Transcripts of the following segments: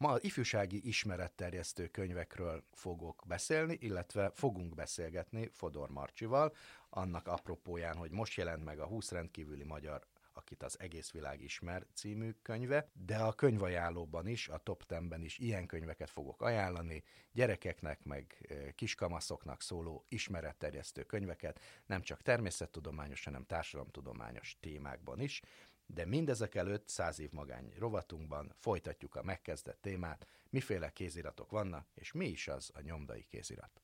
Ma az ifjúsági ismeretterjesztő könyvekről fogok beszélni, illetve fogunk beszélgetni Fodor Marcsival, annak apropóján, hogy most jelent meg a 20 rendkívüli magyar akit az egész világ ismer című könyve, de a könyvajánlóban is, a top 10-ben is ilyen könyveket fogok ajánlani, gyerekeknek, meg kiskamaszoknak szóló ismeretterjesztő könyveket, nem csak természettudományos, hanem társadalomtudományos témákban is, de mindezek előtt száz év magány rovatunkban folytatjuk a megkezdett témát, miféle kéziratok vannak, és mi is az a nyomdai kézirat.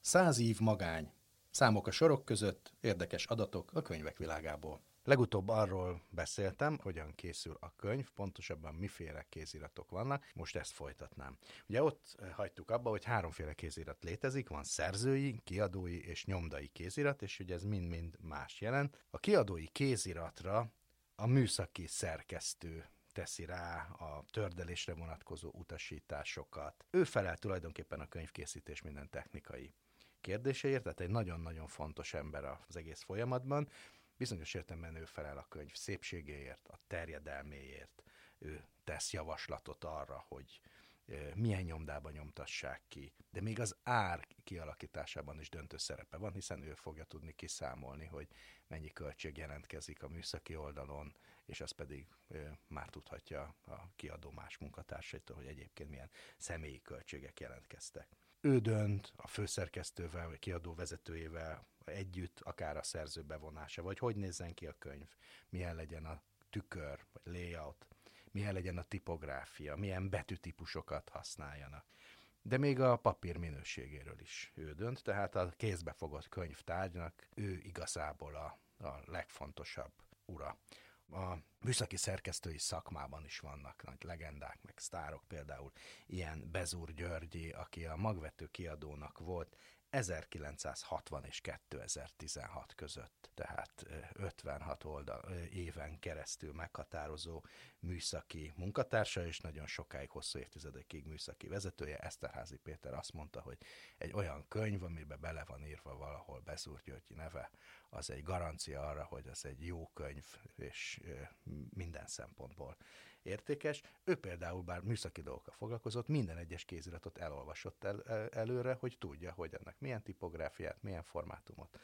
Száz év magány. Számok a sorok között, érdekes adatok a könyvek világából. Legutóbb arról beszéltem, hogyan készül a könyv, pontosabban miféle kéziratok vannak, most ezt folytatnám. Ugye ott hagytuk abba, hogy háromféle kézirat létezik, van szerzői, kiadói és nyomdai kézirat, és ugye ez mind-mind más jelent. A kiadói kéziratra a műszaki szerkesztő teszi rá a tördelésre vonatkozó utasításokat. Ő felel tulajdonképpen a könyvkészítés minden technikai kérdéseért, tehát egy nagyon-nagyon fontos ember az egész folyamatban. Bizonyos értelemben ő felel a könyv szépségéért, a terjedelméért, ő tesz javaslatot arra, hogy milyen nyomdában nyomtassák ki. De még az ár kialakításában is döntő szerepe van, hiszen ő fogja tudni kiszámolni, hogy mennyi költség jelentkezik a műszaki oldalon, és az pedig már tudhatja a kiadó más munkatársaitól, hogy egyébként milyen személyi költségek jelentkeztek ő dönt a főszerkesztővel, vagy kiadó vezetőjével együtt, akár a szerző bevonása, vagy hogy nézzen ki a könyv, milyen legyen a tükör, vagy layout, milyen legyen a tipográfia, milyen betűtípusokat használjanak. De még a papír minőségéről is ő dönt, tehát a kézbefogott könyvtárgynak ő igazából a, a legfontosabb ura. A műszaki szerkesztői szakmában is vannak nagy legendák, meg sztárok, például ilyen Bezúr Györgyi, aki a magvető kiadónak volt 1960 és 2016 között, tehát 56 oldal, éven keresztül meghatározó műszaki munkatársa, és nagyon sokáig, hosszú évtizedekig műszaki vezetője. Eszterházi Péter azt mondta, hogy egy olyan könyv, amiben bele van írva valahol Bezúr Györgyi neve, az egy garancia arra, hogy az egy jó könyv, és minden szempontból értékes. Ő például, bár műszaki dolgokkal foglalkozott, minden egyes kéziratot elolvasott el, előre, hogy tudja, hogy ennek milyen tipográfiát, milyen formátumot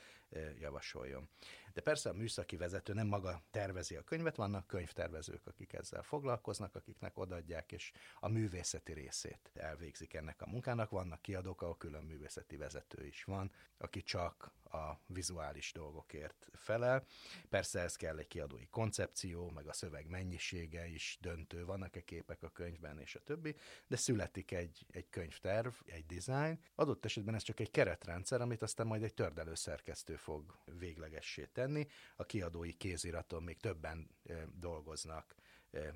javasoljon. De persze a műszaki vezető nem maga tervezi a könyvet, vannak könyvtervezők, akik ezzel foglalkoznak, akiknek odaadják, és a művészeti részét elvégzik ennek a munkának. Vannak kiadók, ahol külön művészeti vezető is van, aki csak a vizuális dolgokért felel. Persze ez kell egy kiadói koncepció, meg a szöveg mennyisége is döntő, vannak-e képek a könyvben, és a többi, de születik egy, egy könyvterv, egy design. Adott esetben ez csak egy keretrendszer, amit aztán majd egy tördelő szerkesztő fog véglegessé tenni. A kiadói kéziraton még többen dolgoznak,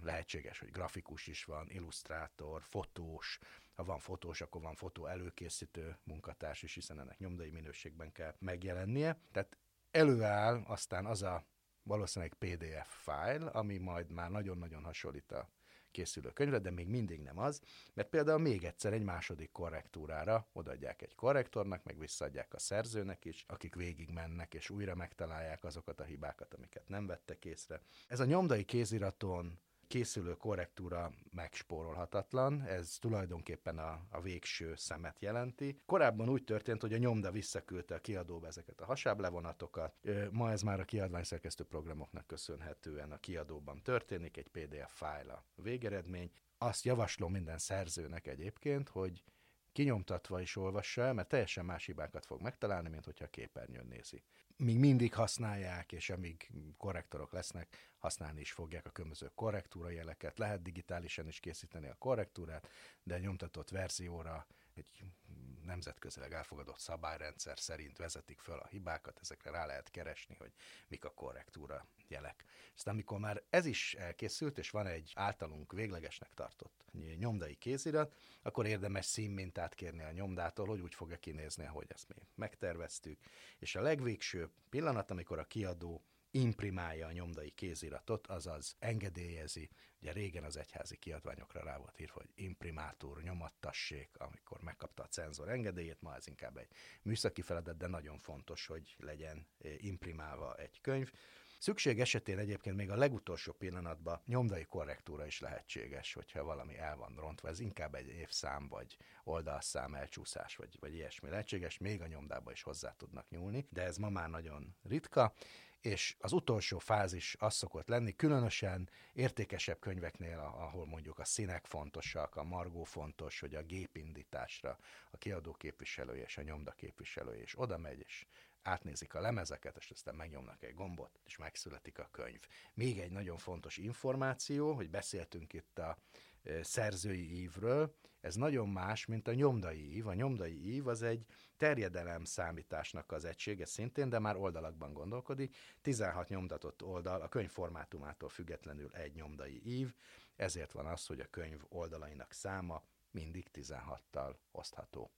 lehetséges, hogy grafikus is van, illusztrátor, fotós, ha van fotós, akkor van fotó előkészítő munkatárs is, hiszen ennek nyomdai minőségben kell megjelennie. Tehát előáll aztán az a valószínűleg PDF file, ami majd már nagyon-nagyon hasonlít a készülő könyvre, de még mindig nem az, mert például még egyszer egy második korrektúrára odaadják egy korrektornak, meg visszaadják a szerzőnek is, akik végig mennek és újra megtalálják azokat a hibákat, amiket nem vettek észre. Ez a nyomdai kéziraton készülő korrektúra megspórolhatatlan, ez tulajdonképpen a, a végső szemet jelenti. Korábban úgy történt, hogy a nyomda visszaküldte a kiadóba ezeket a hasáblevonatokat, ma ez már a kiadványszerkesztő programoknak köszönhetően a kiadóban történik, egy PDF fájl a végeredmény. Azt javaslom minden szerzőnek egyébként, hogy kinyomtatva is olvassa el, mert teljesen más hibákat fog megtalálni, mint hogyha a képernyőn nézi. Míg mindig használják, és amíg korrektorok lesznek, használni is fogják a különböző korrektúra jeleket. Lehet digitálisan is készíteni a korrektúrát, de nyomtatott verzióra egy nemzetközileg elfogadott szabályrendszer szerint vezetik föl a hibákat, ezekre rá lehet keresni, hogy mik a korrektúra jelek. Aztán amikor már ez is elkészült, és van egy általunk véglegesnek tartott nyomdai kézirat, akkor érdemes színmintát kérni a nyomdától, hogy úgy fogja kinézni, ahogy ezt mi megterveztük. És a legvégső pillanat, amikor a kiadó imprimálja a nyomdai kéziratot, azaz engedélyezi. Ugye régen az egyházi kiadványokra rá volt írva, hogy imprimátor nyomattassék, amikor megkapta a cenzor engedélyét, ma ez inkább egy műszaki feladat, de nagyon fontos, hogy legyen eh, imprimálva egy könyv. Szükség esetén egyébként még a legutolsó pillanatban nyomdai korrektúra is lehetséges, hogyha valami el van rontva. Ez inkább egy évszám, vagy oldalszám elcsúszás, vagy, vagy ilyesmi lehetséges. Még a nyomdába is hozzá tudnak nyúlni, de ez ma már nagyon ritka és az utolsó fázis az szokott lenni, különösen értékesebb könyveknél, ahol mondjuk a színek fontosak, a margó fontos, hogy a gépindításra a kiadó képviselője és a nyomda képviselője és oda megy, és átnézik a lemezeket, és aztán megnyomnak egy gombot, és megszületik a könyv. Még egy nagyon fontos információ, hogy beszéltünk itt a szerzői ívről, ez nagyon más, mint a nyomdai ív. A nyomdai ív az egy terjedelem számításnak az egysége szintén, de már oldalakban gondolkodik. 16 nyomtatott oldal, a könyv formátumától függetlenül egy nyomdai ív, ezért van az, hogy a könyv oldalainak száma mindig 16-tal osztható.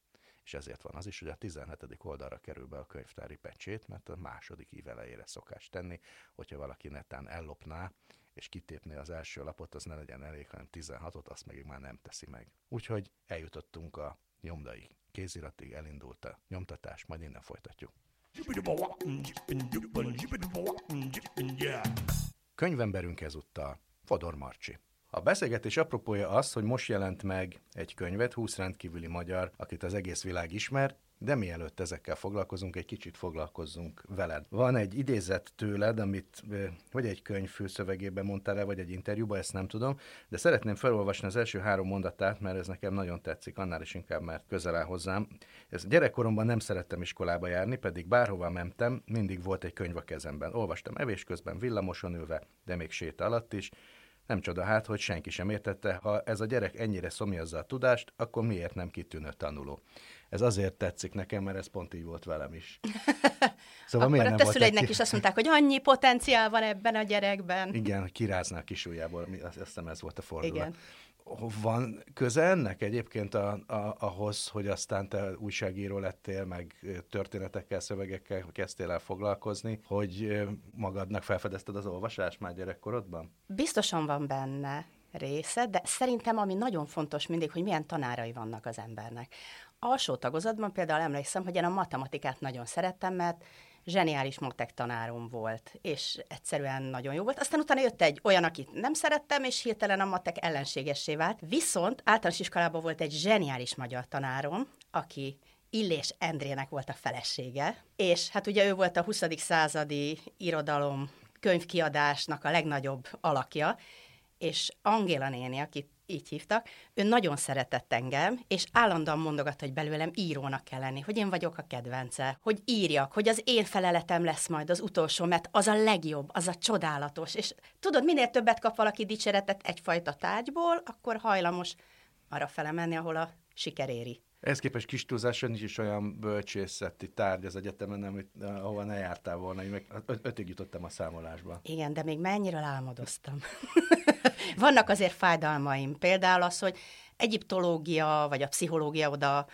És ezért van az is, hogy a 17. oldalra kerül be a könyvtári pecsét, mert a második ív elejére szokás tenni, hogyha valaki netán ellopná, és kitépné az első lapot, az ne legyen elég, hanem 16-ot, azt meg már nem teszi meg. Úgyhogy eljutottunk a nyomdai kéziratig, elindult a nyomtatás, majd innen folytatjuk. Könyvemberünk ezúttal Fodor Marcsi. A beszélgetés apropója az, hogy most jelent meg egy könyvet, 20 rendkívüli magyar, akit az egész világ ismer, de mielőtt ezekkel foglalkozunk, egy kicsit foglalkozzunk veled. Van egy idézet tőled, amit vagy egy könyv főszövegében mondtál el, vagy egy interjúban, ezt nem tudom, de szeretném felolvasni az első három mondatát, mert ez nekem nagyon tetszik, annál is inkább, mert közel áll hozzám. Ez gyerekkoromban nem szerettem iskolába járni, pedig bárhova mentem, mindig volt egy könyv a kezemben. Olvastam evés közben, villamoson ülve, de még séta alatt is, nem csoda hát, hogy senki sem értette, ha ez a gyerek ennyire szomjazza a tudást, akkor miért nem kitűnő tanuló. Ez azért tetszik nekem, mert ez pont így volt velem is. Szóval Akkor miért a te szüleidnek is azt mondták, hogy annyi potenciál van ebben a gyerekben. Igen, hogy kirázná a kisújából, azt hiszem ez volt a fordulat. Igen. Van köze ennek egyébként a, a, ahhoz, hogy aztán te újságíró lettél, meg történetekkel, szövegekkel kezdtél el foglalkozni, hogy magadnak felfedezted az olvasást már gyerekkorodban? Biztosan van benne része, de szerintem ami nagyon fontos mindig, hogy milyen tanárai vannak az embernek. Alsó tagozatban például emlékszem, hogy én a matematikát nagyon szerettem, mert zseniális matek tanárom volt, és egyszerűen nagyon jó volt. Aztán utána jött egy olyan, akit nem szerettem, és hirtelen a matek ellenségessé vált. Viszont általános iskolában volt egy zseniális magyar tanárom, aki Illés Endrének volt a felesége, és hát ugye ő volt a 20. századi irodalom könyvkiadásnak a legnagyobb alakja, és Angéla néni, akit így hívtak, ő nagyon szeretett engem, és állandóan mondogatta, hogy belőlem írónak kell lenni, hogy én vagyok a kedvence, hogy írjak, hogy az én feleletem lesz majd az utolsó, mert az a legjobb, az a csodálatos. És tudod, minél többet kap valaki dicséretet egyfajta tárgyból, akkor hajlamos arra felemenni, ahol a siker éri. Ehhez képest kis túlzáson nincs is olyan bölcsészeti tárgy az egyetemen, amit, ahova ne jártál volna. Én meg ötig jutottam a számolásba. Igen, de még mennyire álmodoztam. Vannak azért fájdalmaim. Például az, hogy egyiptológia vagy a pszichológia oda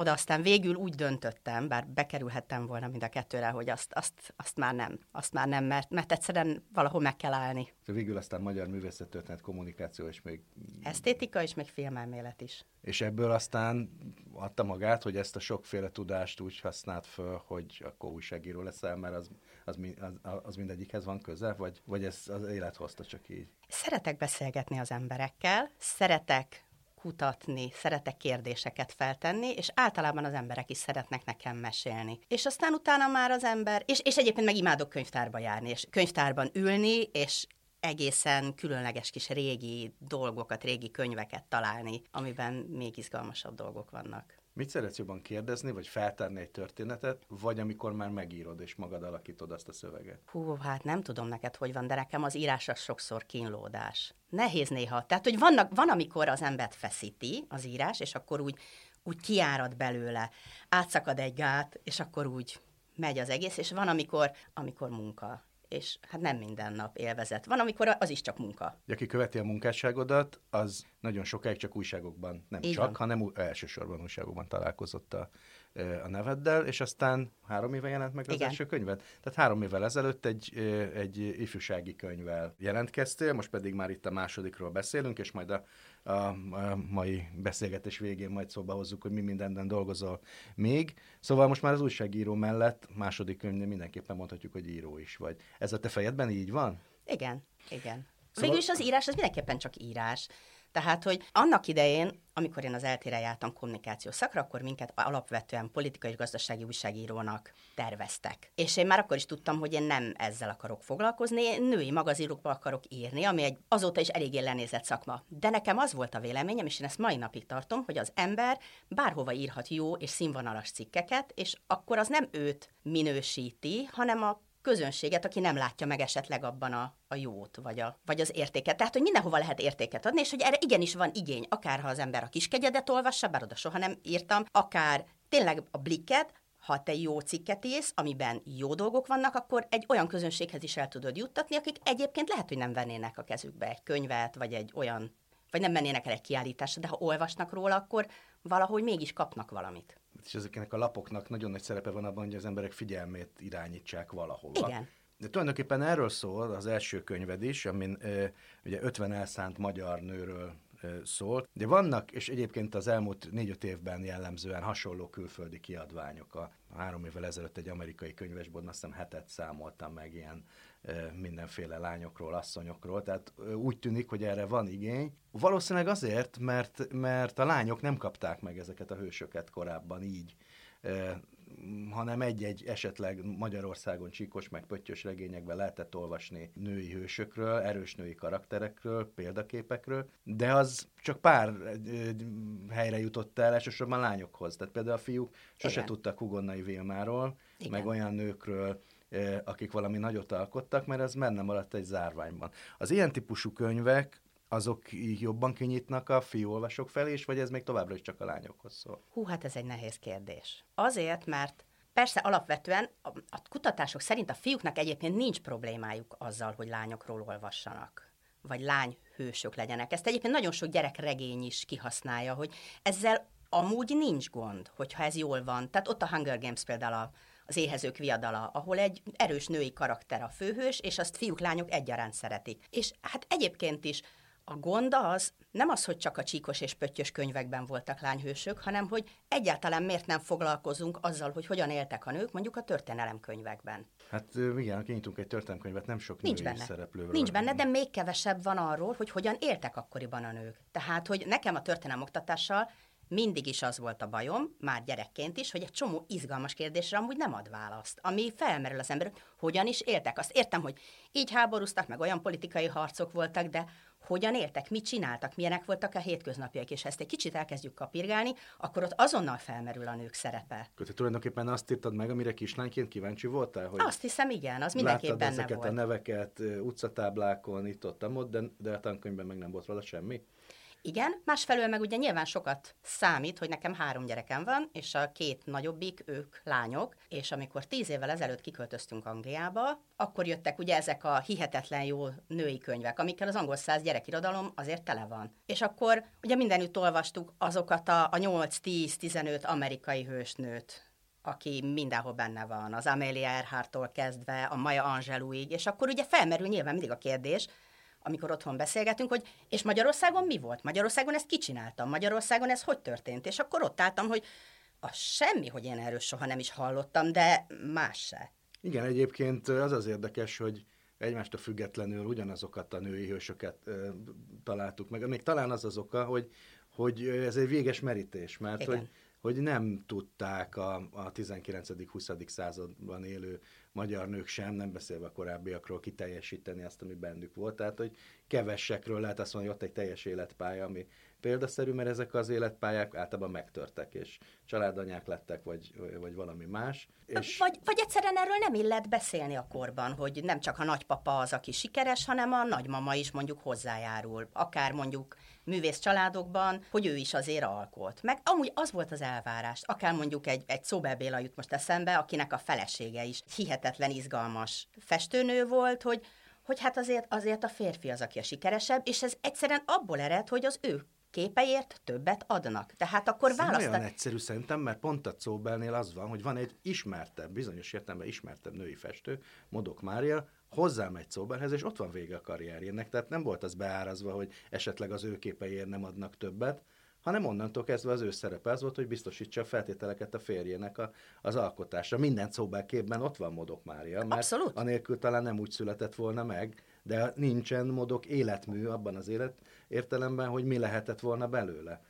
oda aztán végül úgy döntöttem, bár bekerülhettem volna mind a kettőre, hogy azt, azt, azt már nem, azt már nem, mert, mert egyszerűen valahol meg kell állni. Végül aztán magyar művészettörténet, kommunikáció és még... Esztétika és még filmelmélet is. És ebből aztán adta magát, hogy ezt a sokféle tudást úgy használt föl, hogy akkor újságíró leszel, mert az, az, az, az mindegyikhez van köze, vagy, vagy ez az élet hozta csak így? Szeretek beszélgetni az emberekkel, szeretek kutatni, szeretek kérdéseket feltenni, és általában az emberek is szeretnek nekem mesélni. És aztán utána már az ember, és, és egyébként meg imádok könyvtárba járni, és könyvtárban ülni, és egészen különleges kis régi dolgokat, régi könyveket találni, amiben még izgalmasabb dolgok vannak. Mit szeretsz jobban kérdezni, vagy feltárni egy történetet, vagy amikor már megírod és magad alakítod azt a szöveget? Hú, hát nem tudom neked, hogy van, de nekem az írás az sokszor kínlódás. Nehéz néha. Tehát, hogy vannak, van, amikor az embert feszíti az írás, és akkor úgy, úgy kiárad belőle, átszakad egy gát, és akkor úgy megy az egész, és van, amikor, amikor munka és hát nem minden nap élvezet. Van, amikor az is csak munka. Aki követi a munkásságodat, az nagyon sokáig csak újságokban, nem Így csak, van. hanem elsősorban újságokban találkozott a, a neveddel, és aztán három éve jelent meg az Igen. első könyved. Tehát három évvel ezelőtt egy, egy ifjúsági könyvvel jelentkeztél, most pedig már itt a másodikról beszélünk, és majd a, a, mai beszélgetés végén majd szóba hozzuk, hogy mi mindenden dolgozol még. Szóval most már az újságíró mellett második könyvnél mindenképpen mondhatjuk, hogy író is vagy. Ez a te fejedben így van? Igen, igen. Szóval... Végül is az írás, az mindenképpen csak írás. Tehát, hogy annak idején, amikor én az eltére jártam kommunikáció szakra, akkor minket alapvetően politikai és gazdasági újságírónak terveztek. És én már akkor is tudtam, hogy én nem ezzel akarok foglalkozni, én női magazinokba akarok írni, ami egy azóta is eléggé lenézett szakma. De nekem az volt a véleményem, és én ezt mai napig tartom, hogy az ember bárhova írhat jó és színvonalas cikkeket, és akkor az nem őt minősíti, hanem a közönséget, aki nem látja meg esetleg abban a, a jót, vagy, a, vagy az értéket. Tehát, hogy mindenhova lehet értéket adni, és hogy erre igenis van igény, akár ha az ember a kiskegyedet olvassa, bár oda soha nem írtam, akár tényleg a blikket, ha te jó cikket írsz, amiben jó dolgok vannak, akkor egy olyan közönséghez is el tudod juttatni, akik egyébként lehet, hogy nem vennének a kezükbe egy könyvet, vagy egy olyan, vagy nem mennének el egy kiállításra, de ha olvasnak róla, akkor valahogy mégis kapnak valamit és ezeknek a lapoknak nagyon nagy szerepe van abban, hogy az emberek figyelmét irányítsák valahova. Igen. De tulajdonképpen erről szól az első könyved is, amin ö, ugye 50 elszánt magyar nőről szólt. De vannak, és egyébként az elmúlt négy-öt évben jellemzően hasonló külföldi kiadványok. A három évvel ezelőtt egy amerikai könyvesboltban azt hiszem hetet számoltam meg ilyen mindenféle lányokról, asszonyokról, tehát úgy tűnik, hogy erre van igény. Valószínűleg azért, mert, mert a lányok nem kapták meg ezeket a hősöket korábban így, hanem egy-egy esetleg Magyarországon csíkos meg pöttyös regényekben lehetett olvasni női hősökről, erős női karakterekről, példaképekről, de az csak pár helyre jutott el, elsősorban lányokhoz. Tehát például a fiúk sose Igen. tudtak Hugonnai Vilmáról, Igen. meg olyan nőkről, akik valami nagyot alkottak, mert ez menne maradt egy zárványban. Az ilyen típusú könyvek azok jobban kinyitnak a fiúolvasók felé, és vagy ez még továbbra is csak a lányokhoz szól? Hú, hát ez egy nehéz kérdés. Azért, mert Persze alapvetően a, kutatások szerint a fiúknak egyébként nincs problémájuk azzal, hogy lányokról olvassanak, vagy lány hősök legyenek. Ezt egyébként nagyon sok gyerekregény is kihasználja, hogy ezzel amúgy nincs gond, hogyha ez jól van. Tehát ott a Hunger Games például a, az éhezők viadala, ahol egy erős női karakter a főhős, és azt fiúk, lányok egyaránt szeretik. És hát egyébként is a gond az nem az, hogy csak a csíkos és pöttyös könyvekben voltak lányhősök, hanem hogy egyáltalán miért nem foglalkozunk azzal, hogy hogyan éltek a nők, mondjuk a történelemkönyvekben. Hát igen, kinyitunk egy történelemkönyvet, nem sok Nincs benne. szereplőről. Nincs benne, de még kevesebb van arról, hogy hogyan éltek akkoriban a nők. Tehát, hogy nekem a történelmoktatással mindig is az volt a bajom, már gyerekként is, hogy egy csomó izgalmas kérdésre amúgy nem ad választ, ami felmerül az ember, hogyan is éltek. Azt értem, hogy így háborúztak, meg olyan politikai harcok voltak, de hogyan éltek, mit csináltak, milyenek voltak a hétköznapjaik, és ezt egy kicsit elkezdjük kapirgálni, akkor ott azonnal felmerül a nők szerepe. Te tulajdonképpen azt írtad meg, amire kislányként kíváncsi voltál? Hogy azt hiszem, igen, az mindenképp benne ezeket volt. a neveket utcatáblákon, itt ott, ott de, de a tankönyvben meg nem volt róla semmi? Igen, másfelől meg ugye nyilván sokat számít, hogy nekem három gyerekem van, és a két nagyobbik, ők lányok, és amikor tíz évvel ezelőtt kiköltöztünk Angliába, akkor jöttek ugye ezek a hihetetlen jó női könyvek, amikkel az angol száz gyerekirodalom azért tele van. És akkor ugye mindenütt olvastuk azokat a, a 8-10-15 amerikai hősnőt, aki mindenhol benne van, az Amelia Earharttól kezdve a Maya Angelouig, és akkor ugye felmerül nyilván mindig a kérdés, amikor otthon beszélgetünk, hogy és Magyarországon mi volt? Magyarországon ezt kicsináltam, Magyarországon ez hogy történt? És akkor ott álltam, hogy a semmi, hogy én erről soha nem is hallottam, de más se. Igen, egyébként az az érdekes, hogy egymástól függetlenül ugyanazokat a női hősöket ö, találtuk meg. Még talán az az oka, hogy, hogy ez egy véges merítés, mert hogy hogy nem tudták a, a 19.-20. században élő magyar nők sem, nem beszélve a korábbiakról, kiteljesíteni azt, ami bennük volt. Tehát, hogy kevesekről lehet azt mondani, hogy ott egy teljes életpálya, ami példaszerű, mert ezek az életpályák általában megtörtek, és családanyák lettek, vagy, vagy valami más. És... Vagy, vagy egyszerűen erről nem illet beszélni a korban, hogy nem csak a nagypapa az, aki sikeres, hanem a nagymama is mondjuk hozzájárul. Akár mondjuk művész családokban, hogy ő is azért alkot. Meg amúgy az volt az elvárás. Akár mondjuk egy, egy Szóbel Béla jut most eszembe, akinek a felesége is hihetetlen izgalmas festőnő volt, hogy hogy hát azért, azért a férfi az, aki a sikeresebb, és ez egyszerűen abból ered, hogy az ő képeért többet adnak. Tehát akkor választanak. olyan egyszerű szerintem, mert pont a Czóbelnél az van, hogy van egy ismertebb, bizonyos értelemben ismertebb női festő, Modok Mária, hozzámegy Czóbelhez, és ott van vége a karrierjének. Tehát nem volt az beárazva, hogy esetleg az ő képeiért nem adnak többet, hanem onnantól kezdve az ő szerepe az volt, hogy biztosítsa a feltételeket a férjének a, az alkotásra. Minden Czóbel képben ott van Modok Mária, mert Abszolút. anélkül talán nem úgy született volna meg, de nincsen modok életmű abban az élet értelemben, hogy mi lehetett volna belőle.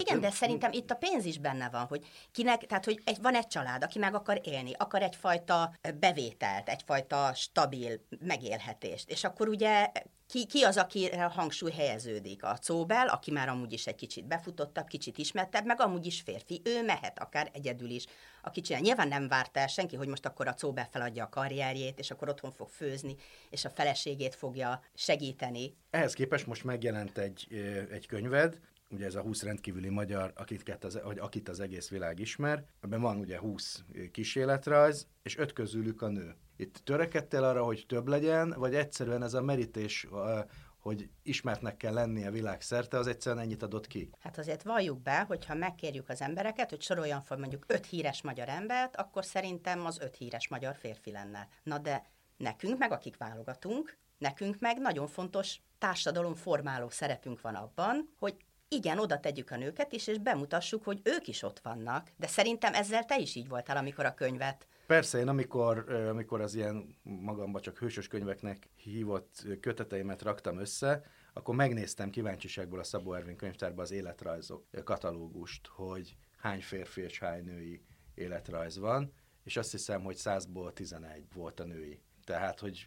Igen, de szerintem itt a pénz is benne van, hogy kinek, tehát hogy egy, van egy család, aki meg akar élni, akar egyfajta bevételt, egyfajta stabil megélhetést, és akkor ugye ki, ki az, akire a hangsúly helyeződik? A Cóbel, aki már amúgy is egy kicsit befutottabb, kicsit ismertebb, meg amúgy is férfi. Ő mehet akár egyedül is. Aki csinál. Nyilván nem várt el senki, hogy most akkor a Cóbel feladja a karrierjét, és akkor otthon fog főzni, és a feleségét fogja segíteni. Ehhez képest most megjelent egy, egy könyved, ugye ez a 20 rendkívüli magyar, akit az, vagy akit az egész világ ismer, ebben van ugye 20 kísérletrajz, és öt közülük a nő. Itt törekedtél arra, hogy több legyen, vagy egyszerűen ez a merítés, hogy ismertnek kell lennie világszerte, az egyszerűen ennyit adott ki? Hát azért valljuk be, hogyha megkérjük az embereket, hogy soroljan fel mondjuk öt híres magyar embert, akkor szerintem az öt híres magyar férfi lenne. Na de nekünk meg, akik válogatunk, nekünk meg nagyon fontos társadalom formáló szerepünk van abban, hogy igen, oda tegyük a nőket is, és bemutassuk, hogy ők is ott vannak. De szerintem ezzel te is így voltál, amikor a könyvet Persze, én amikor, amikor az ilyen magamba csak hősös könyveknek hívott köteteimet raktam össze, akkor megnéztem kíváncsiságból a Szabó Ervin könyvtárban az életrajzok katalógust, hogy hány férfi és hány női életrajz van, és azt hiszem, hogy százból 11 volt a női. Tehát, hogy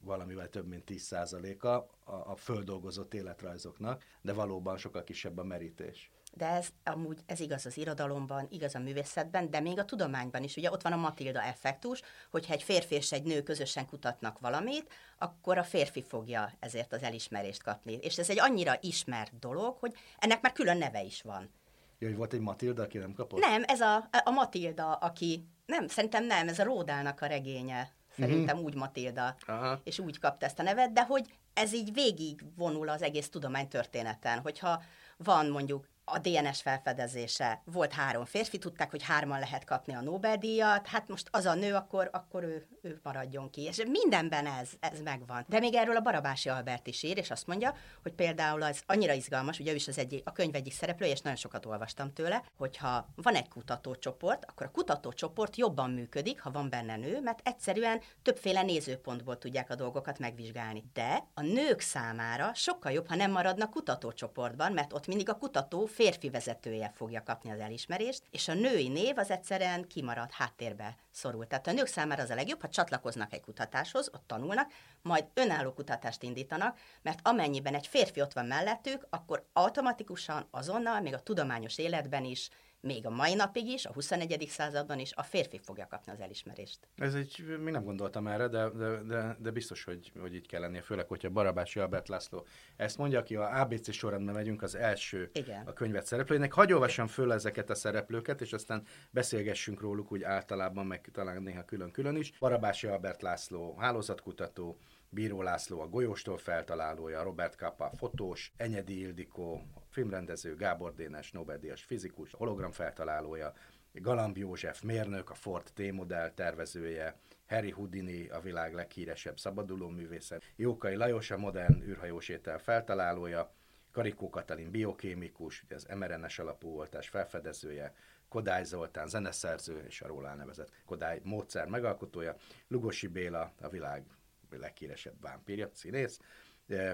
valamivel több mint 10%-a a, a földolgozott életrajzoknak, de valóban sokkal kisebb a merítés de ez amúgy ez igaz az irodalomban, igaz a művészetben, de még a tudományban is. Ugye ott van a Matilda effektus, hogyha egy férfi és egy nő közösen kutatnak valamit, akkor a férfi fogja ezért az elismerést kapni. És ez egy annyira ismert dolog, hogy ennek már külön neve is van. Hogy volt egy Matilda, aki nem kapott? Nem, ez a, a Matilda, aki... Nem, szerintem nem, ez a Ródálnak a regénye. Szerintem mm-hmm. úgy Matilda. Aha. És úgy kapta ezt a nevet, de hogy ez így végig vonul az egész tudománytörténeten, hogyha van mondjuk a DNS felfedezése. Volt három férfi, tudták, hogy hárman lehet kapni a Nobel-díjat, hát most az a nő, akkor, akkor ő, ő maradjon ki. És mindenben ez, ez megvan. De még erről a Barabási Albert is ír, és azt mondja, hogy például az annyira izgalmas, ugye ő is az egyik, a könyv egyik szereplője, és nagyon sokat olvastam tőle, hogyha van egy kutatócsoport, akkor a kutatócsoport jobban működik, ha van benne nő, mert egyszerűen többféle nézőpontból tudják a dolgokat megvizsgálni. De a nők számára sokkal jobb, ha nem maradnak kutatócsoportban, mert ott mindig a kutató férfi vezetője fogja kapni az elismerést, és a női név az egyszerűen kimarad háttérbe szorul. Tehát a nők számára az a legjobb, ha csatlakoznak egy kutatáshoz, ott tanulnak, majd önálló kutatást indítanak, mert amennyiben egy férfi ott van mellettük, akkor automatikusan, azonnal, még a tudományos életben is még a mai napig is, a 21. században is a férfi fogja kapni az elismerést. Ez egy, mi nem gondoltam erre, de, de, de, de biztos, hogy, hogy így kell lennie, főleg, hogyha Barabási Albert László ezt mondja, aki a ABC sorrendben megyünk, az első Igen. a könyvet szereplőinek. Hagy olvassam föl ezeket a szereplőket, és aztán beszélgessünk róluk úgy általában, meg talán néha külön-külön is. Barabási Albert László, hálózatkutató, Bíró László, a golyóstól feltalálója, Robert Kappa, fotós, Enyedi Ildikó, filmrendező, Gábor Dénes, Nobel-díjas fizikus, hologram feltalálója, Galamb József, mérnök, a Ford T-modell tervezője, Harry Houdini, a világ leghíresebb szabaduló művésze, Jókai Lajos, a modern űrhajósétel feltalálója, Karikó Katalin biokémikus, ugye az mRNS alapú oltás felfedezője, Kodály Zoltán zeneszerző és a róla nevezett Kodály módszer megalkotója, Lugosi Béla, a világ leghíresebb vámpírja, színész,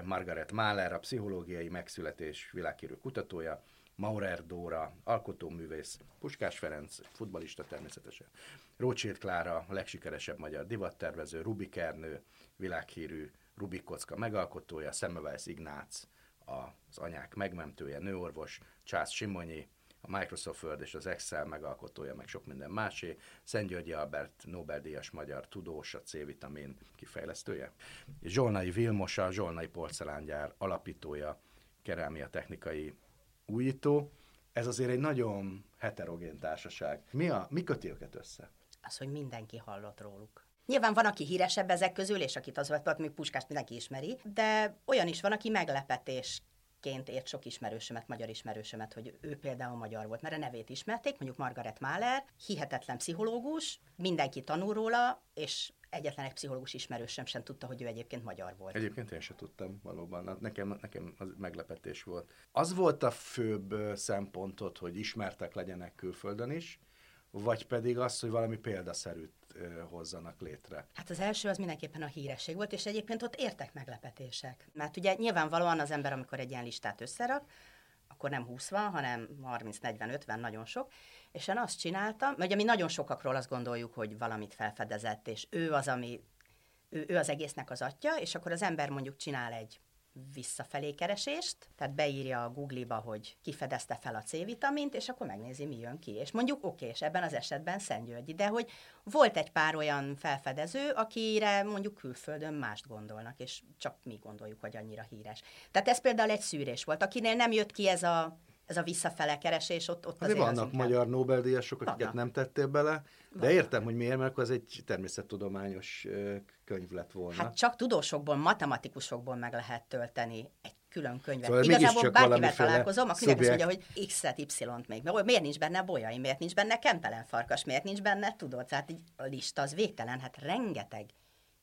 Margaret Mahler, a pszichológiai megszületés világhírű kutatója, Maurer Dóra, alkotóművész, Puskás Ferenc, futbalista természetesen, Rócsilt Klára, legsikeresebb magyar divattervező, Rubik Ernő, világhírű Rubik kocka megalkotója, Semmelweis Ignác, az anyák megmentője, nőorvos, Csász Simonyi, a Microsoft Word és az Excel megalkotója, meg sok minden másé, Szent Györgyi Albert Nobel-díjas magyar tudós, a C-vitamin kifejlesztője, és Zsolnai Vilmos, a Zsolnai porcelángyár alapítója, kerámia technikai újító. Ez azért egy nagyon heterogén társaság. Mi, a, mi köti őket össze? Az, hogy mindenki hallott róluk. Nyilván van, aki híresebb ezek közül, és akit az volt, még Puskást mindenki ismeri, de olyan is van, aki meglepetés ként ért sok ismerősömet, magyar ismerősömet, hogy ő például magyar volt, mert a nevét ismerték, mondjuk Margaret Mahler, hihetetlen pszichológus, mindenki tanul róla, és egyetlen egy pszichológus ismerősöm sem tudta, hogy ő egyébként magyar volt. Egyébként én sem tudtam valóban, nekem, nekem az meglepetés volt. Az volt a főbb szempontot, hogy ismertek legyenek külföldön is, vagy pedig az, hogy valami példaszerűt hozzanak létre? Hát az első az mindenképpen a híresség volt, és egyébként ott értek meglepetések. Mert ugye nyilvánvalóan az ember, amikor egy ilyen listát összerak, akkor nem 20 van, hanem 30, 40, 50, nagyon sok. És én azt csináltam, mert ugye mi nagyon sokakról azt gondoljuk, hogy valamit felfedezett, és ő az, ami, ő, ő az egésznek az atya, és akkor az ember mondjuk csinál egy visszafelé keresést, tehát beírja a Google-ba, hogy kifedezte fel a C-vitamint, és akkor megnézi, mi jön ki. És mondjuk oké, és ebben az esetben Szentgyörgyi, de hogy volt egy pár olyan felfedező, akire mondjuk külföldön mást gondolnak, és csak mi gondoljuk, hogy annyira híres. Tehát ez például egy szűrés volt. Akinél nem jött ki ez a ez a visszafele keresés, ott, ott azért, azért vannak az magyar Nobel-díjasok, akiket vannak. nem tettél bele, de vannak. értem, hogy miért, mert akkor ez egy természettudományos könyv lett volna. Hát csak tudósokból, matematikusokból meg lehet tölteni egy külön könyvet. Szóval Igazából bárkivel találkozom, akkor mindenki azt mondja, hogy X-et, Y-t még. Miért nincs benne bolyai, miért nincs benne kempelen farkas, miért nincs benne, tudod, tehát a lista az végtelen, hát rengeteg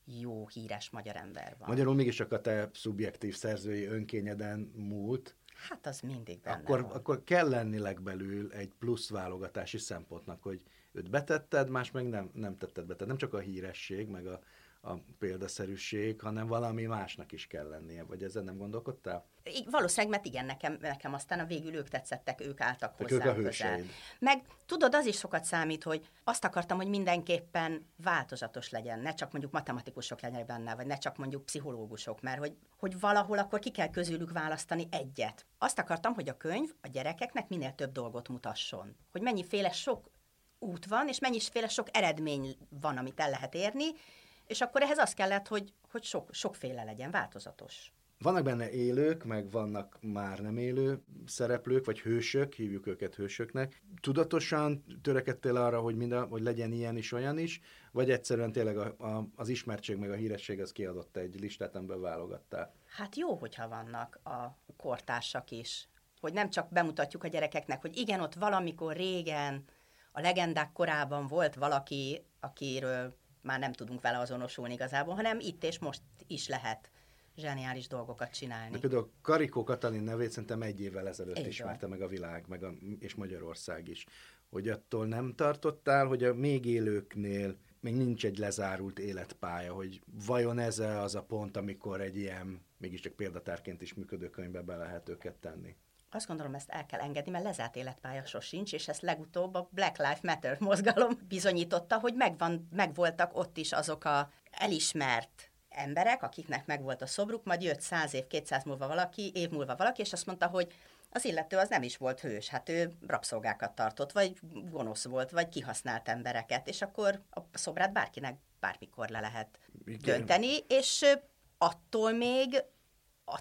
jó, híres magyar ember van. Magyarul mégiscsak a te szubjektív szerzői önkényeden múlt, Hát az mindig benne akkor, van. akkor kell lenni legbelül egy plusz válogatási szempontnak, hogy őt betetted, más meg nem, nem tetted be. Tehát nem csak a híresség, meg a, a példaszerűség, hanem valami másnak is kell lennie, vagy ezzel nem gondolkodtál? I, valószínűleg, mert igen, nekem, nekem aztán a végül ők tetszettek, ők álltak hozzá ők a közel. Meg tudod, az is sokat számít, hogy azt akartam, hogy mindenképpen változatos legyen, ne csak mondjuk matematikusok legyenek benne, vagy ne csak mondjuk pszichológusok, mert hogy, hogy valahol akkor ki kell közülük választani egyet. Azt akartam, hogy a könyv a gyerekeknek minél több dolgot mutasson. Hogy mennyiféle sok út van, és mennyiféle sok eredmény van, amit el lehet érni, és akkor ehhez az kellett, hogy, hogy sok, sokféle legyen, változatos. Vannak benne élők, meg vannak már nem élő szereplők, vagy hősök, hívjuk őket hősöknek. Tudatosan törekedtél arra, hogy, minden, hogy legyen ilyen is, olyan is, vagy egyszerűen tényleg a, a, az ismertség meg a híresség az kiadott egy listát, amiből válogattál? Hát jó, hogyha vannak a kortársak is. Hogy nem csak bemutatjuk a gyerekeknek, hogy igen, ott valamikor régen, a legendák korában volt valaki, akiről már nem tudunk vele azonosulni igazából, hanem itt és most is lehet zseniális dolgokat csinálni. De például Karikó Katalin nevét szerintem egy évvel ezelőtt Így ismerte van. meg a világ, meg a, és Magyarország is. Hogy attól nem tartottál, hogy a még élőknél még nincs egy lezárult életpálya, hogy vajon ez az a pont, amikor egy ilyen mégiscsak példatárként is működő könyvbe be lehet őket tenni? Azt gondolom, ezt el kell engedni, mert lezárt életpálya sosincs, és ezt legutóbb a Black Lives Matter mozgalom bizonyította, hogy megvan, megvoltak ott is azok a elismert emberek, akiknek megvolt a szobruk, majd jött száz év, kétszáz múlva valaki, év múlva valaki, és azt mondta, hogy az illető az nem is volt hős, hát ő rabszolgákat tartott, vagy gonosz volt, vagy kihasznált embereket, és akkor a szobrát bárkinek bármikor le lehet Igen. dönteni, és attól még a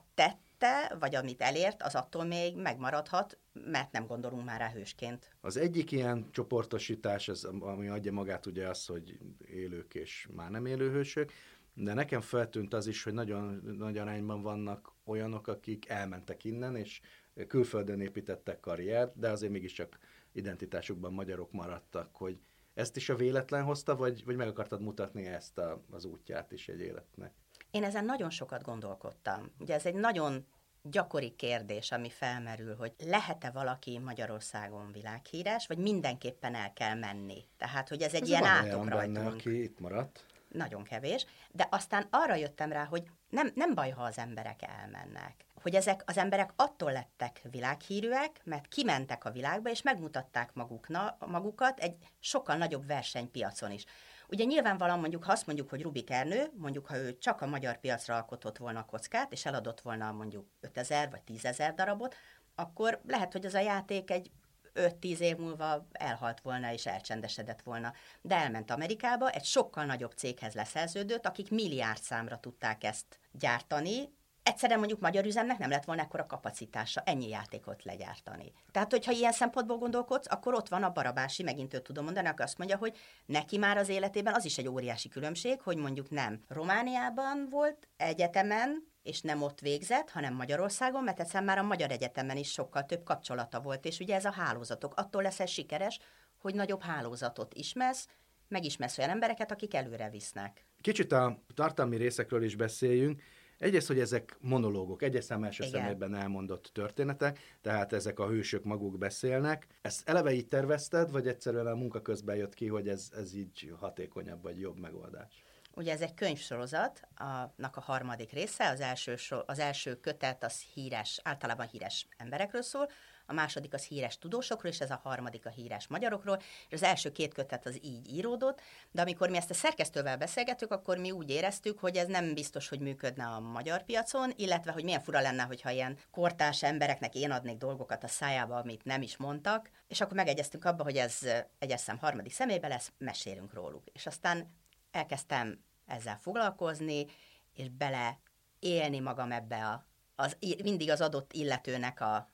tette, vagy amit elért, az attól még megmaradhat, mert nem gondolunk már rá hősként. Az egyik ilyen csoportosítás, az, ami adja magát ugye az, hogy élők és már nem élő hősök, de nekem feltűnt az is, hogy nagyon nagy arányban vannak olyanok, akik elmentek innen, és külföldön építettek karriert, de azért mégiscsak identitásukban magyarok maradtak, hogy ezt is a véletlen hozta, vagy, vagy meg akartad mutatni ezt a, az útját is egy életnek? Én ezen nagyon sokat gondolkodtam. Ugye ez egy nagyon gyakori kérdés, ami felmerül, hogy lehet-e valaki Magyarországon világhíres, vagy mindenképpen el kell menni. Tehát, hogy ez egy ez ilyen átok rajtunk. Benne, aki itt maradt. Nagyon kevés. De aztán arra jöttem rá, hogy nem, nem baj, ha az emberek elmennek hogy ezek az emberek attól lettek világhírűek, mert kimentek a világba, és megmutatták magukna, magukat egy sokkal nagyobb versenypiacon is. Ugye nyilvánvalóan mondjuk, ha azt mondjuk, hogy Rubik Ernő, mondjuk ha ő csak a magyar piacra alkotott volna a kockát, és eladott volna mondjuk 5000 vagy 10.000 darabot, akkor lehet, hogy az a játék egy 5-10 év múlva elhalt volna és elcsendesedett volna. De elment Amerikába, egy sokkal nagyobb céghez leszerződött, akik milliárd számra tudták ezt gyártani, egyszerűen mondjuk magyar üzemnek nem lett volna ekkora kapacitása ennyi játékot legyártani. Tehát, hogyha ilyen szempontból gondolkodsz, akkor ott van a Barabási, megint őt tudom mondani, aki azt mondja, hogy neki már az életében az is egy óriási különbség, hogy mondjuk nem Romániában volt egyetemen, és nem ott végzett, hanem Magyarországon, mert egyszerűen már a Magyar Egyetemen is sokkal több kapcsolata volt, és ugye ez a hálózatok. Attól leszel sikeres, hogy nagyobb hálózatot ismersz, megismersz olyan embereket, akik előre visznek. Kicsit a tartalmi részekről is beszéljünk. Egyrészt, hogy ezek monológok, egyes szám első szemében elmondott történetek, tehát ezek a hősök maguk beszélnek. Ezt eleve így tervezted, vagy egyszerűen a munka közben jött ki, hogy ez, ez így hatékonyabb vagy jobb megoldás? Ugye ez egy könyvsorozat, annak a harmadik része, az első, az első kötet az híres, általában híres emberekről szól, a második az híres tudósokról, és ez a harmadik a híres magyarokról, és az első két kötet az így íródott, de amikor mi ezt a szerkesztővel beszélgettük, akkor mi úgy éreztük, hogy ez nem biztos, hogy működne a magyar piacon, illetve hogy milyen fura lenne, hogyha ilyen kortárs embereknek én adnék dolgokat a szájába, amit nem is mondtak, és akkor megegyeztünk abba, hogy ez egyes harmadik szemébe lesz, mesélünk róluk. És aztán elkezdtem ezzel foglalkozni, és bele élni magam ebbe a, az, mindig az adott illetőnek a,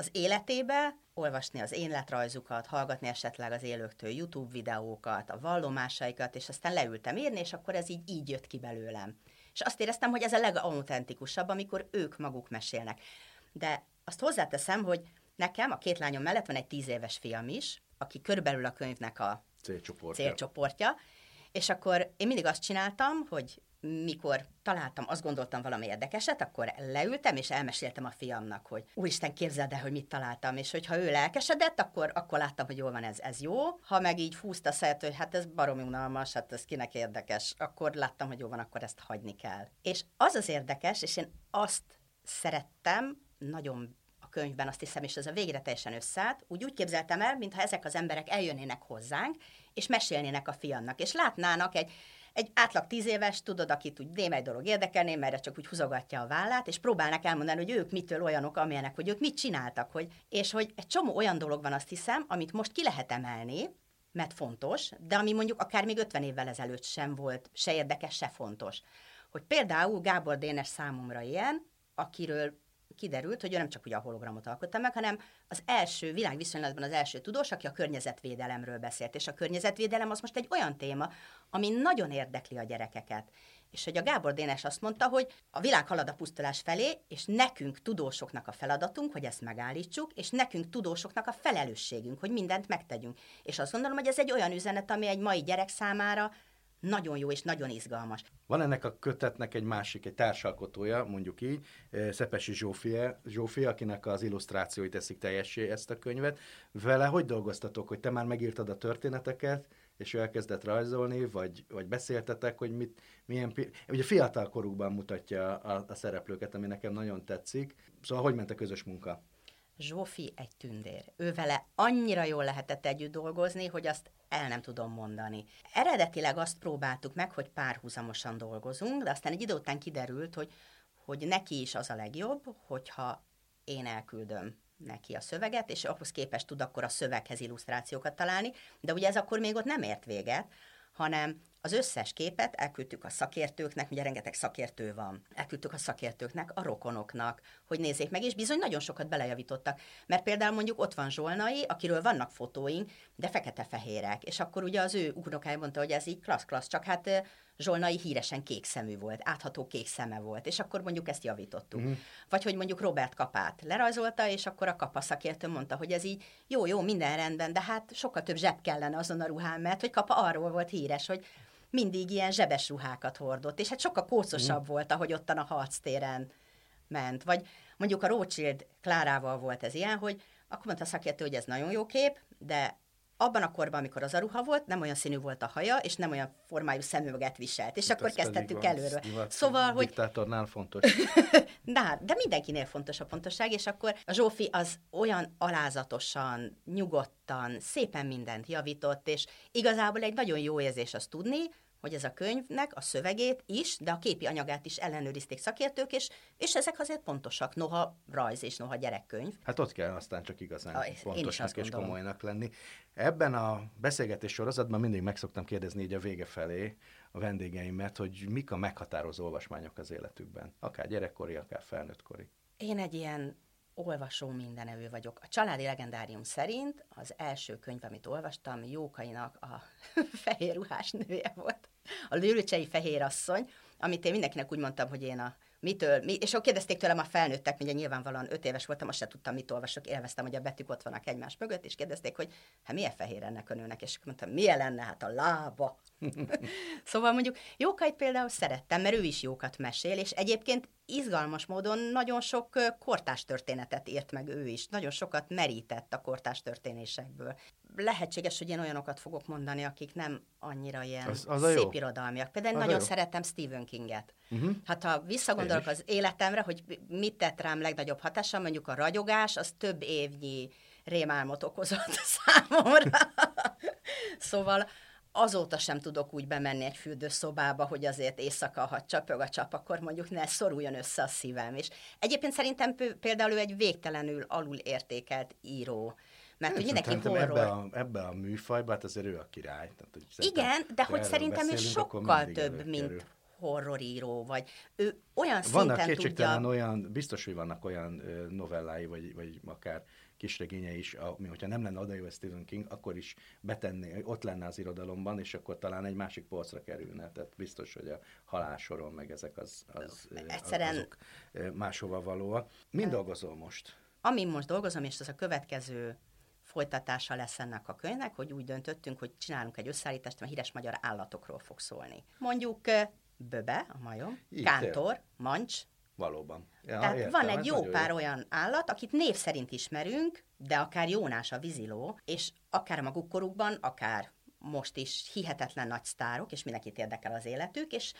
az életébe, olvasni az életrajzukat, hallgatni esetleg az élőktől YouTube videókat, a vallomásaikat, és aztán leültem írni, és akkor ez így, így jött ki belőlem. És azt éreztem, hogy ez a legautentikusabb, amikor ők maguk mesélnek. De azt hozzáteszem, hogy nekem a két lányom mellett van egy tíz éves fiam is, aki körülbelül a könyvnek a célcsoportja. célcsoportja és akkor én mindig azt csináltam, hogy mikor találtam, azt gondoltam valami érdekeset, akkor leültem, és elmeséltem a fiamnak, hogy úristen, képzeld el, hogy mit találtam, és hogyha ő lelkesedett, akkor, akkor láttam, hogy jól van, ez, ez jó. Ha meg így húzta szert, hogy hát ez baromi unalmas, hát ez kinek érdekes, akkor láttam, hogy jó van, akkor ezt hagyni kell. És az az érdekes, és én azt szerettem, nagyon könyvben, azt hiszem, és ez a végre teljesen összeállt, úgy úgy képzeltem el, mintha ezek az emberek eljönnének hozzánk, és mesélnének a fiannak, és látnának egy, egy átlag tíz éves, tudod, akit úgy némely dolog érdekelné, mert csak úgy húzogatja a vállát, és próbálnak elmondani, hogy ők mitől olyanok, amilyenek, hogy ők mit csináltak, hogy, és hogy egy csomó olyan dolog van, azt hiszem, amit most ki lehet emelni, mert fontos, de ami mondjuk akár még 50 évvel ezelőtt sem volt, se érdekes, se fontos. Hogy például Gábor Dénes számomra ilyen, akiről kiderült, hogy ő nem csak ugye a hologramot alkotta meg, hanem az első világviszonylatban az első tudós, aki a környezetvédelemről beszélt. És a környezetvédelem az most egy olyan téma, ami nagyon érdekli a gyerekeket. És hogy a Gábor Dénes azt mondta, hogy a világ halad a pusztulás felé, és nekünk tudósoknak a feladatunk, hogy ezt megállítsuk, és nekünk tudósoknak a felelősségünk, hogy mindent megtegyünk. És azt gondolom, hogy ez egy olyan üzenet, ami egy mai gyerek számára nagyon jó és nagyon izgalmas. Van ennek a kötetnek egy másik, egy társalkotója, mondjuk így, eh, Szepesi Zsófia, Zsófia, akinek az illusztrációi teszik teljessé ezt a könyvet. Vele hogy dolgoztatok, hogy te már megírtad a történeteket, és ő elkezdett rajzolni, vagy, vagy beszéltetek, hogy mit, milyen... Ugye fiatal korukban mutatja a, a szereplőket, ami nekem nagyon tetszik. Szóval hogy ment a közös munka? Zsófi egy tündér. Ő vele annyira jól lehetett együtt dolgozni, hogy azt el nem tudom mondani. Eredetileg azt próbáltuk meg, hogy párhuzamosan dolgozunk, de aztán egy idő után kiderült, hogy, hogy neki is az a legjobb, hogyha én elküldöm neki a szöveget, és ahhoz képest tud akkor a szöveghez illusztrációkat találni, de ugye ez akkor még ott nem ért véget, hanem az összes képet elküldtük a szakértőknek, ugye rengeteg szakértő van, elküldtük a szakértőknek, a rokonoknak, hogy nézzék meg, és bizony nagyon sokat belejavítottak. Mert például mondjuk ott van Zsolnai, akiről vannak fotóink, de fekete-fehérek, és akkor ugye az ő unokája mondta, hogy ez így klassz-klassz, csak hát Zsolnai híresen kék szemű volt, átható kék szeme volt, és akkor mondjuk ezt javítottuk. Uh-huh. Vagy hogy mondjuk Robert Kapát lerajzolta, és akkor a kapa szakértő mondta, hogy ez így jó, jó, minden rendben, de hát sokkal több zseb kellene azon a ruhán, mert hogy kapa arról volt híres, hogy mindig ilyen zsebes ruhákat hordott, és hát sokkal kócosabb mm. volt, ahogy ottan a harctéren ment. Vagy mondjuk a Rothschild Klárával volt ez ilyen, hogy akkor mondta a szakértő, hogy ez nagyon jó kép, de abban a korban, amikor az a ruha volt, nem olyan színű volt a haja, és nem olyan formájú szemüveget viselt. És Itt akkor kezdtettük előről. Szóval, hogy... Diktátornál fontos. de, de mindenkinél fontos a pontosság, és akkor a Zsófi az olyan alázatosan, nyugodtan, szépen mindent javított, és igazából egy nagyon jó érzés azt tudni, hogy ez a könyvnek a szövegét is, de a képi anyagát is ellenőrizték szakértők, és, és ezek azért pontosak, noha rajz és noha gyerekkönyv. Hát ott kell aztán csak igazán a, pontosnak és komolynak lenni. Ebben a beszélgetés sorozatban mindig meg szoktam kérdezni így a vége felé a vendégeimet, hogy mik a meghatározó olvasmányok az életükben, akár gyerekkori, akár felnőttkori. Én egy ilyen olvasó mindenevő vagyok. A családi legendárium szerint az első könyv, amit olvastam, Jókainak a fehér ruhás nője volt. A Lőröcsei fehér asszony, amit én mindenkinek úgy mondtam, hogy én a mitől, mi, és akkor kérdezték tőlem a felnőttek, ugye nyilvánvalóan öt éves voltam, azt se tudtam, mit olvasok, élveztem, hogy a betűk ott vannak egymás mögött, és kérdezték, hogy hát milyen fehér ennek a nőnek, és mondtam, milyen lenne, hát a lába. szóval mondjuk Jókait például szerettem, mert ő is jókat mesél, és egyébként izgalmas módon nagyon sok kortás történetet írt meg ő is, nagyon sokat merített a kortás történésekből. Lehetséges, hogy én olyanokat fogok mondani, akik nem annyira ilyen az, az szép jó. irodalmiak. Például az nagyon jó. szeretem Stephen Kinget. Uh-huh. Hát ha visszagondolok az életemre, hogy mit tett rám legnagyobb hatással, mondjuk a ragyogás, az több évnyi rémálmot okozott számomra. szóval azóta sem tudok úgy bemenni egy fürdőszobába, hogy azért éjszaka, ha csapög a csap, akkor mondjuk ne szoruljon össze a szívem. És egyébként szerintem például ő egy végtelenül alul értékelt író. Mert hogy mindenki horror... Ebbe a, ebbe a műfajba, hát azért ő a király. Tehát, hogy Igen, de hogy szerintem ő sokkal több, mint horroríró, vagy ő olyan vannak szinten tudja... Vannak olyan, biztos, hogy vannak olyan novellái, vagy, vagy akár kisregénye is, ami, hogyha nem lenne odajöve Stephen King, akkor is betenné, ott lenne az irodalomban, és akkor talán egy másik polcra kerülne. Tehát biztos, hogy a halálsoron, meg ezek az, az, Egyszerűen... azok máshova valóak. Mind dolgozol most? Amin most dolgozom, és ez a következő folytatása lesz ennek a könyvnek, hogy úgy döntöttünk, hogy csinálunk egy összeállítást, mert híres magyar állatokról fog szólni. Mondjuk böbe, a majom, Így kántor, tér. mancs, Valóban. Ja, Tehát értem, van egy jó pár jó. olyan állat, akit név szerint ismerünk, de akár Jónás a víziló, és akár a maguk korukban, akár most is hihetetlen nagy sztárok, és mindenkit érdekel az életük, és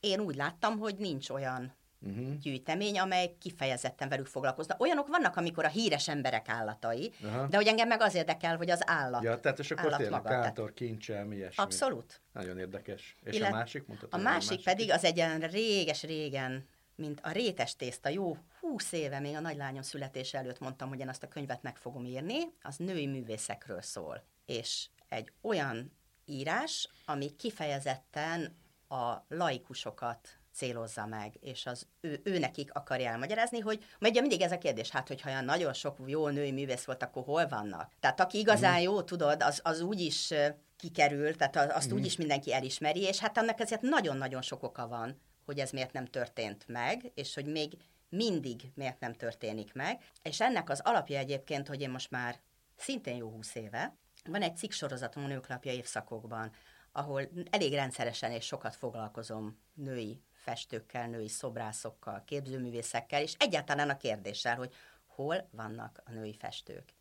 én úgy láttam, hogy nincs olyan uh-huh. gyűjtemény, amely kifejezetten velük foglalkozna. Olyanok vannak, amikor a híres emberek állatai, uh-huh. de hogy engem meg az érdekel, hogy az állat. Ja, tehát és akkor tényleg kátor, kincsel, ilyesmi. Abszolút. Nagyon érdekes. És Illet, a másik? A másik, másik pedig az egy ilyen réges-régen mint a rétes tészta, jó húsz éve még a nagylányom születése előtt mondtam, hogy én azt a könyvet meg fogom írni, az női művészekről szól. És egy olyan írás, ami kifejezetten a laikusokat célozza meg, és az ő, ő nekik akarja elmagyarázni, hogy ugye mindig ez a kérdés, hát hogyha olyan nagyon sok jó női művész volt, akkor hol vannak? Tehát aki igazán mm. jó, tudod, az, az úgy is kikerül, tehát azt mm. úgy is mindenki elismeri, és hát annak ezért nagyon-nagyon sok oka van, hogy ez miért nem történt meg, és hogy még mindig miért nem történik meg. És ennek az alapja egyébként, hogy én most már szintén jó húsz éve, van egy cikk sorozatom a nőklapja évszakokban, ahol elég rendszeresen és sokat foglalkozom női festőkkel, női szobrászokkal, képzőművészekkel, és egyáltalán a kérdéssel, hogy hol vannak a női festők.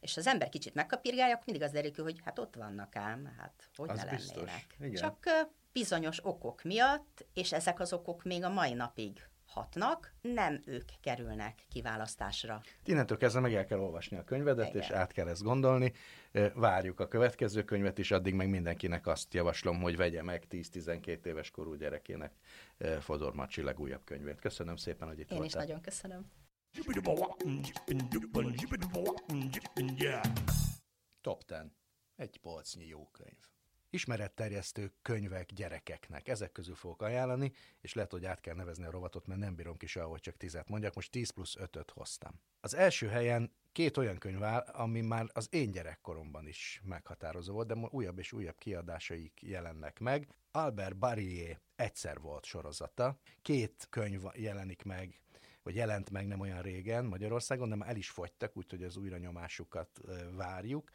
És az ember kicsit megkapirgálja, akkor mindig az derül hogy hát ott vannak ám, hát hogy az ne lennének. Csak bizonyos okok miatt, és ezek az okok még a mai napig hatnak, nem ők kerülnek kiválasztásra. Innentől kezdve meg el kell olvasni a könyvedet, Igen. és át kell ezt gondolni. Várjuk a következő könyvet is, addig meg mindenkinek azt javaslom, hogy vegye meg 10-12 éves korú gyerekének Fodor Macsi legújabb könyvét. Köszönöm szépen, hogy itt Én voltál. is nagyon köszönöm. Top 10. Egy polcnyi jó könyv. Ismeretterjesztő könyvek gyerekeknek. Ezek közül fogok ajánlani, és lehet, hogy át kell nevezni a rovatot, mert nem bírom ki soha, hogy csak tizet mondjak. Most 10 plusz 5-öt hoztam. Az első helyen két olyan könyv áll, ami már az én gyerekkoromban is meghatározó volt, de újabb és újabb kiadásaik jelennek meg. Albert Barrier egyszer volt sorozata. Két könyv jelenik meg vagy jelent meg nem olyan régen Magyarországon, de már el is fogytak, úgyhogy az újranyomásukat várjuk.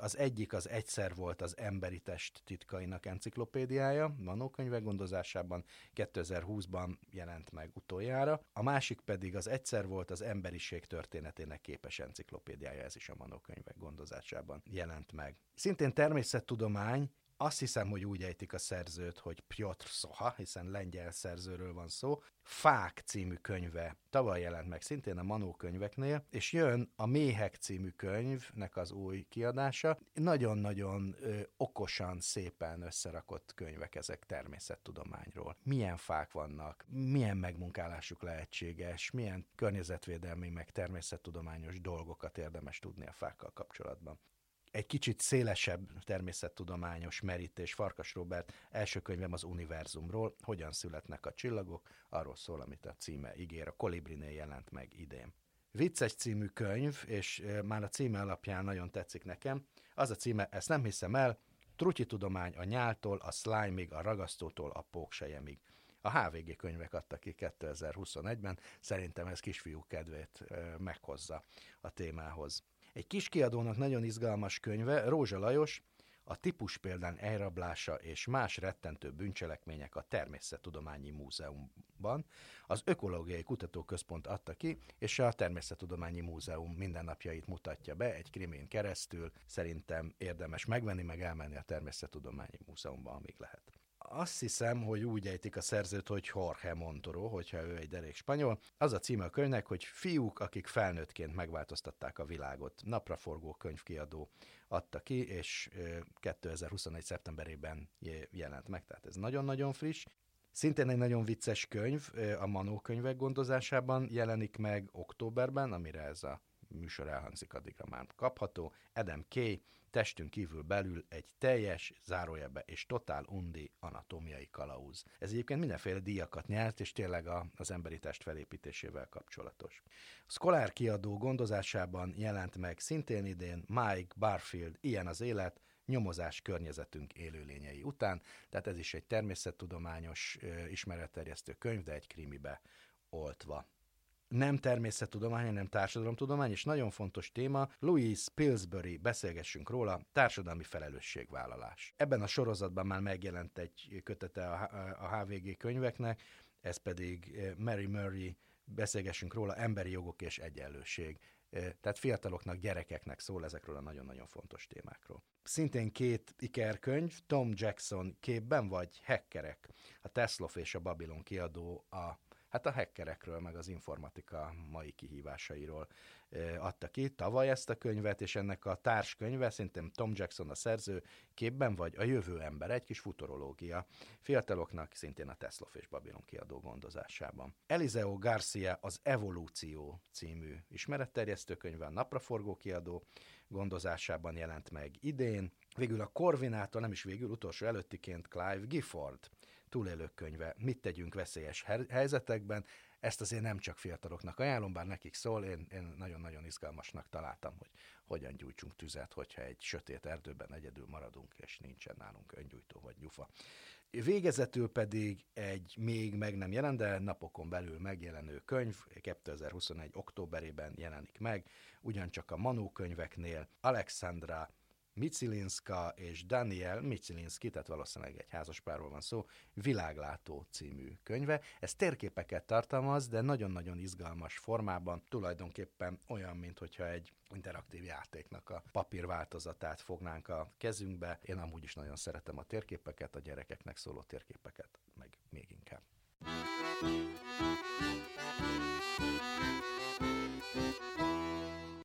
Az egyik az egyszer volt az Emberi Test titkainak enciklopédiája, manókönyvek gondozásában 2020-ban jelent meg utoljára. A másik pedig az egyszer volt az emberiség történetének képes enciklopédiája, ez is a manókönyvek gondozásában jelent meg. Szintén természettudomány, azt hiszem, hogy úgy ejtik a szerzőt, hogy Piotr Soha, hiszen lengyel szerzőről van szó. Fák című könyve tavaly jelent meg szintén a Manó könyveknél, és jön a Méhek című könyvnek az új kiadása. Nagyon-nagyon ö, okosan, szépen összerakott könyvek ezek természettudományról. Milyen fák vannak, milyen megmunkálásuk lehetséges, milyen környezetvédelmi, meg természettudományos dolgokat érdemes tudni a fákkal kapcsolatban egy kicsit szélesebb természettudományos merítés. Farkas Robert első könyvem az univerzumról, hogyan születnek a csillagok, arról szól, amit a címe ígér, a Kolibrinél jelent meg idén. Vicces című könyv, és már a címe alapján nagyon tetszik nekem. Az a címe, ezt nem hiszem el, Trutyi tudomány a nyáltól, a slime a ragasztótól, a póksejemig. A HVG könyvek adtak ki 2021-ben, szerintem ez kisfiú kedvét meghozza a témához. Egy kis kiadónak nagyon izgalmas könyve, Rózsa Lajos, a típus példán elrablása és más rettentő bűncselekmények a Természettudományi Múzeumban. Az Ökológiai Kutatóközpont adta ki, és a Természettudományi Múzeum mindennapjait mutatja be egy krimén keresztül. Szerintem érdemes megvenni, meg elmenni a Természettudományi Múzeumban, amíg lehet azt hiszem, hogy úgy ejtik a szerzőt, hogy Jorge Montoro, hogyha ő egy derék spanyol. Az a címe a könyvnek, hogy fiúk, akik felnőttként megváltoztatták a világot. Napraforgó könyvkiadó adta ki, és 2021. szeptemberében jelent meg, tehát ez nagyon-nagyon friss. Szintén egy nagyon vicces könyv, a Manó könyvek gondozásában jelenik meg októberben, amire ez a műsor elhangzik, addigra már kapható. Adam K. testünk kívül belül egy teljes, zárójelbe és totál undi anatómiai kalauz. Ez egyébként mindenféle díjakat nyert, és tényleg a, az emberi test felépítésével kapcsolatos. A Scholar kiadó gondozásában jelent meg szintén idén Mike Barfield, Ilyen az élet, nyomozás környezetünk élőlényei után, tehát ez is egy természettudományos ismeretterjesztő könyv, de egy krimibe oltva nem természettudomány, hanem társadalomtudomány, és nagyon fontos téma, Louis Pillsbury, beszélgessünk róla, társadalmi felelősségvállalás. Ebben a sorozatban már megjelent egy kötete a HVG könyveknek, ez pedig eh, Mary Murray, beszélgessünk róla, emberi jogok és egyenlőség. Eh, tehát fiataloknak, gyerekeknek szól ezekről a nagyon-nagyon fontos témákról. Szintén két ikerkönyv, Tom Jackson képben vagy Hackerek, a Tesla és a Babylon kiadó a hát a hackerekről, meg az informatika mai kihívásairól adta ki tavaly ezt a könyvet, és ennek a társkönyve, szerintem Tom Jackson a szerző, képben vagy a jövő ember, egy kis futurológia, fiataloknak szintén a Tesla és Babylon kiadó gondozásában. Eliseo Garcia az Evolúció című ismeretterjesztő könyve, a napraforgó kiadó gondozásában jelent meg idén, Végül a Corvinától, nem is végül, utolsó előttiként Clive Gifford túlélők könyve, mit tegyünk veszélyes helyzetekben. Ezt azért nem csak fiataloknak ajánlom, bár nekik szól, én, én nagyon-nagyon izgalmasnak találtam, hogy hogyan gyújtsunk tüzet, hogyha egy sötét erdőben egyedül maradunk, és nincsen nálunk öngyújtó vagy gyufa. Végezetül pedig egy még meg nem jelent, de napokon belül megjelenő könyv, 2021. októberében jelenik meg, ugyancsak a Manó könyveknél Alexandra Micilinska és Daniel Micilinski, tehát valószínűleg egy házaspárról van szó, Világlátó című könyve. Ez térképeket tartalmaz, de nagyon-nagyon izgalmas formában, tulajdonképpen olyan, mint hogyha egy interaktív játéknak a papír változatát fognánk a kezünkbe. Én amúgy is nagyon szeretem a térképeket, a gyerekeknek szóló térképeket, meg még inkább.